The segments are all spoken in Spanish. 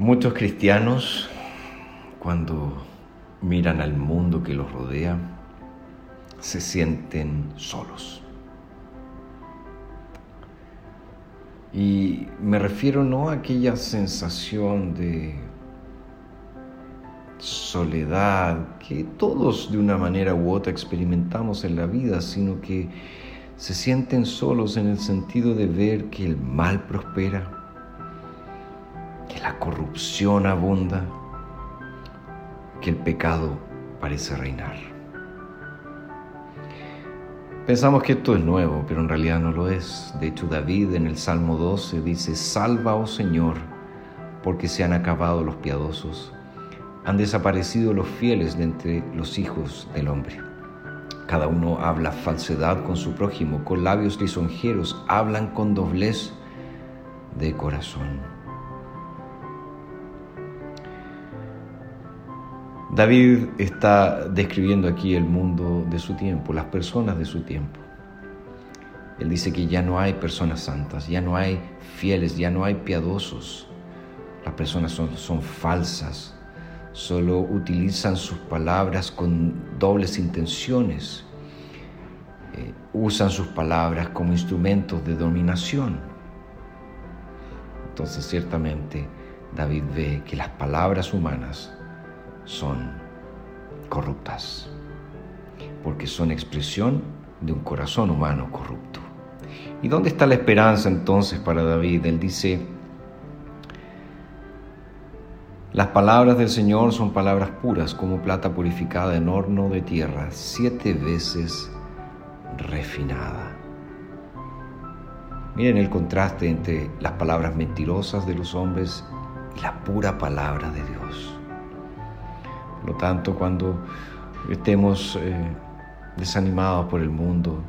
Muchos cristianos, cuando miran al mundo que los rodea, se sienten solos. Y me refiero no a aquella sensación de soledad que todos de una manera u otra experimentamos en la vida, sino que se sienten solos en el sentido de ver que el mal prospera, la corrupción abunda, que el pecado parece reinar. Pensamos que esto es nuevo, pero en realidad no lo es. De hecho, David en el Salmo 12 dice, Salva, oh Señor, porque se han acabado los piadosos, han desaparecido los fieles de entre los hijos del hombre. Cada uno habla falsedad con su prójimo, con labios lisonjeros, hablan con doblez de corazón. David está describiendo aquí el mundo de su tiempo, las personas de su tiempo. Él dice que ya no hay personas santas, ya no hay fieles, ya no hay piadosos. Las personas son, falsas, solo utilizan sus palabras con dobles intenciones, eh, usan sus palabras como instrumentos de dominación. Entonces ciertamente David ve que las palabras humanas son corruptas, porque son expresión de un corazón humano corrupto. ¿Y dónde está la esperanza entonces para David? Él dice, las palabras del Señor son palabras puras como plata purificada en horno de tierra, siete veces refinada. Miren el contraste entre las palabras mentirosas de los hombres y la pura palabra de Dios. Por lo tanto, cuando estemos eh, desanimados por el mundo,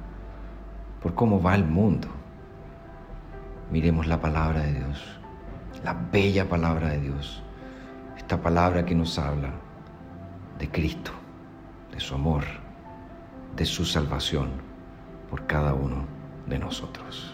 por cómo va el mundo, miremos la palabra de Dios, la bella palabra de Dios, esta palabra que nos habla de Cristo, de su amor, de su salvación por cada uno de nosotros.